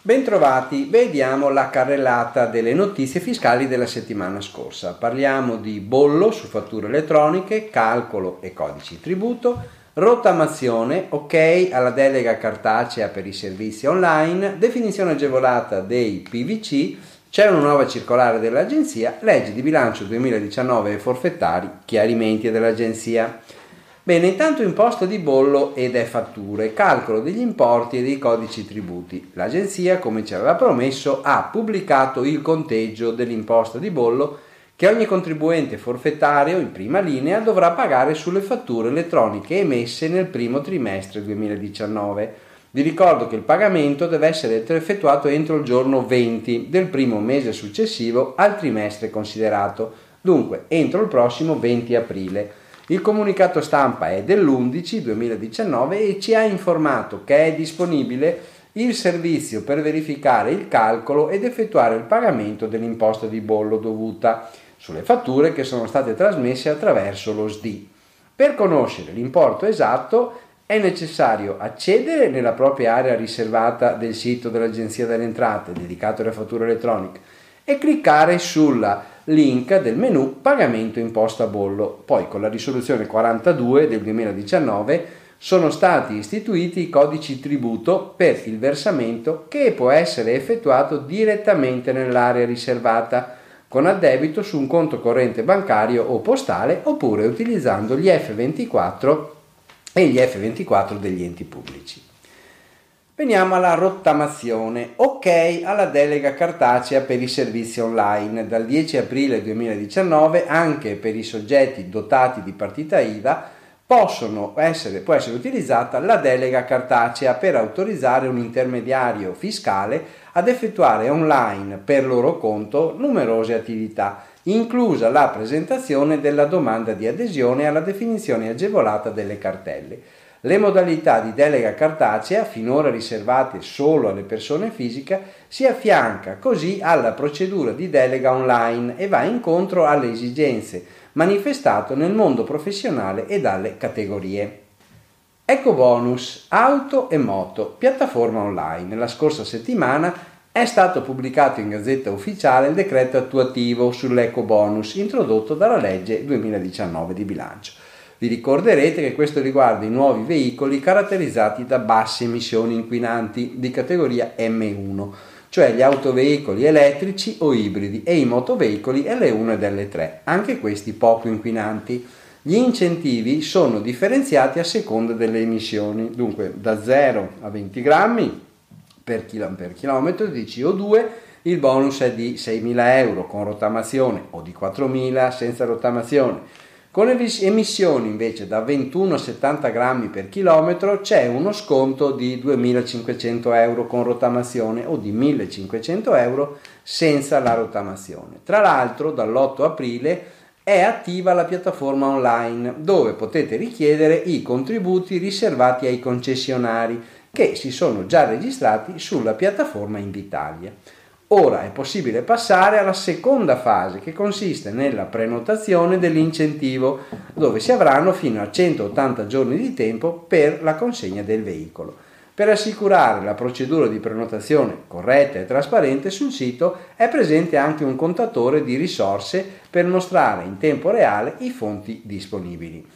Bentrovati, vediamo la carrellata delle notizie fiscali della settimana scorsa. Parliamo di bollo su fatture elettroniche, calcolo e codici tributo, rottamazione, ok alla delega cartacea per i servizi online, definizione agevolata dei PVC, c'è una nuova circolare dell'agenzia, legge di bilancio 2019 e forfettari, chiarimenti dell'agenzia. Bene, intanto imposta di bollo ed è fatture, calcolo degli importi e dei codici tributi. L'agenzia, come ci aveva promesso, ha pubblicato il conteggio dell'imposta di bollo che ogni contribuente forfettario in prima linea dovrà pagare sulle fatture elettroniche emesse nel primo trimestre 2019. Vi ricordo che il pagamento deve essere effettuato entro il giorno 20 del primo mese successivo al trimestre considerato, dunque entro il prossimo 20 aprile. Il comunicato stampa è dell'11 2019 e ci ha informato che è disponibile il servizio per verificare il calcolo ed effettuare il pagamento dell'imposta di bollo dovuta sulle fatture che sono state trasmesse attraverso lo SDI. Per conoscere l'importo esatto è necessario accedere nella propria area riservata del sito dell'Agenzia delle Entrate dedicato alle fatture elettroniche e cliccare sulla link del menu pagamento imposta bollo. Poi con la risoluzione 42 del 2019 sono stati istituiti i codici tributo per il versamento che può essere effettuato direttamente nell'area riservata con addebito su un conto corrente bancario o postale oppure utilizzando gli F24 e gli F24 degli enti pubblici. Veniamo alla rottamazione. Ok alla delega cartacea per i servizi online. Dal 10 aprile 2019 anche per i soggetti dotati di partita IVA essere, può essere utilizzata la delega cartacea per autorizzare un intermediario fiscale ad effettuare online per loro conto numerose attività, inclusa la presentazione della domanda di adesione alla definizione agevolata delle cartelle. Le modalità di delega cartacea, finora riservate solo alle persone fisiche, si affianca così alla procedura di delega online e va incontro alle esigenze manifestate nel mondo professionale e dalle categorie. Eco bonus auto e moto, piattaforma online. La scorsa settimana è stato pubblicato in Gazzetta Ufficiale il decreto attuativo sull'eco bonus introdotto dalla legge 2019 di bilancio. Vi ricorderete che questo riguarda i nuovi veicoli caratterizzati da basse emissioni inquinanti di categoria M1, cioè gli autoveicoli elettrici o ibridi e i motoveicoli L1 ed L3, anche questi poco inquinanti. Gli incentivi sono differenziati a seconda delle emissioni, dunque da 0 a 20 grammi per, chilometro di CO2 il bonus è di 6.000 euro con rottamazione o di 4.000 senza rottamazione con emissioni invece da 21 a 70 grammi per chilometro c'è uno sconto di 2.500 euro con rottamazione o di 1.500 euro senza la rottamazione. Tra l'altro dall'8 aprile è attiva la piattaforma online dove potete richiedere i contributi riservati ai concessionari che si sono già registrati sulla piattaforma Invitalia. Ora è possibile passare alla seconda fase che consiste nella prenotazione dell'incentivo dove si avranno fino a 180 giorni di tempo per la consegna del veicolo. Per assicurare la procedura di prenotazione corretta e trasparente sul sito è presente anche un contatore di risorse per mostrare in tempo reale i fonti disponibili.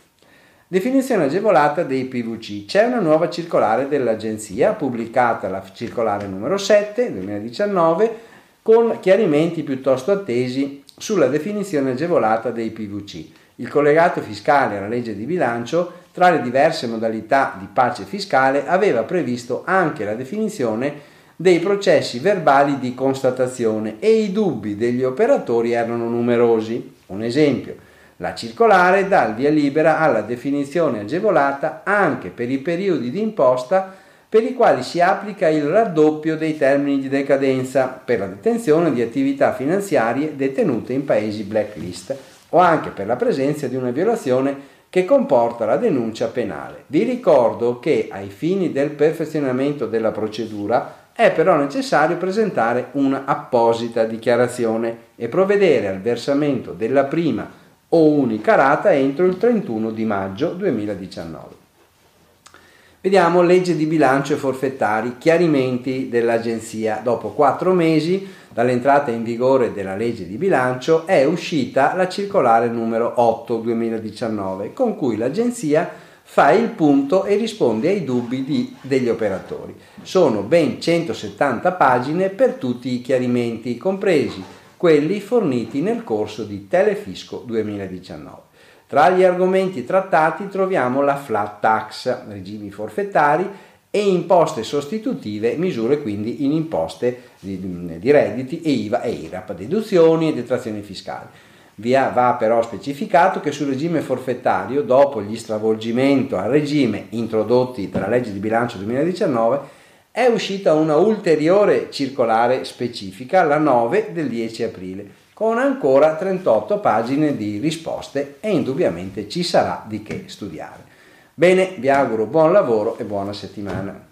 Definizione agevolata dei PVC. C'è una nuova circolare dell'agenzia, pubblicata la circolare numero 7 2019, con chiarimenti piuttosto attesi sulla definizione agevolata dei PVC. Il collegato fiscale alla legge di bilancio, tra le diverse modalità di pace fiscale, aveva previsto anche la definizione dei processi verbali di constatazione e i dubbi degli operatori erano numerosi. Un esempio, la circolare dà il via libera alla definizione agevolata anche per i periodi di imposta per i quali si applica il raddoppio dei termini di decadenza per la detenzione di attività finanziarie detenute in paesi blacklist o anche per la presenza di una violazione che comporta la denuncia penale. Vi ricordo che ai fini del perfezionamento della procedura è però necessario presentare un'apposita dichiarazione e provvedere al versamento della prima o unica rata entro il 31 di maggio 2019. Vediamo legge di bilancio e forfettari, chiarimenti dell'Agenzia. Dopo quattro mesi dall'entrata in vigore della legge di bilancio è uscita la circolare numero 8 2019 con cui l'Agenzia fa il punto e risponde ai dubbi di, degli operatori. Sono ben 170 pagine per tutti i chiarimenti, compresi quelli forniti nel corso di Telefisco 2019. Tra gli argomenti trattati troviamo la flat tax, regimi forfettari e imposte sostitutive, misure quindi in imposte di, di redditi e IVA e IRAP, deduzioni e detrazioni fiscali. Via, va però specificato che sul regime forfettario, dopo gli stravolgimenti al regime introdotti dalla legge di bilancio 2019, è uscita una ulteriore circolare specifica, la 9 del 10 aprile, con ancora 38 pagine di risposte e indubbiamente ci sarà di che studiare. Bene, vi auguro buon lavoro e buona settimana.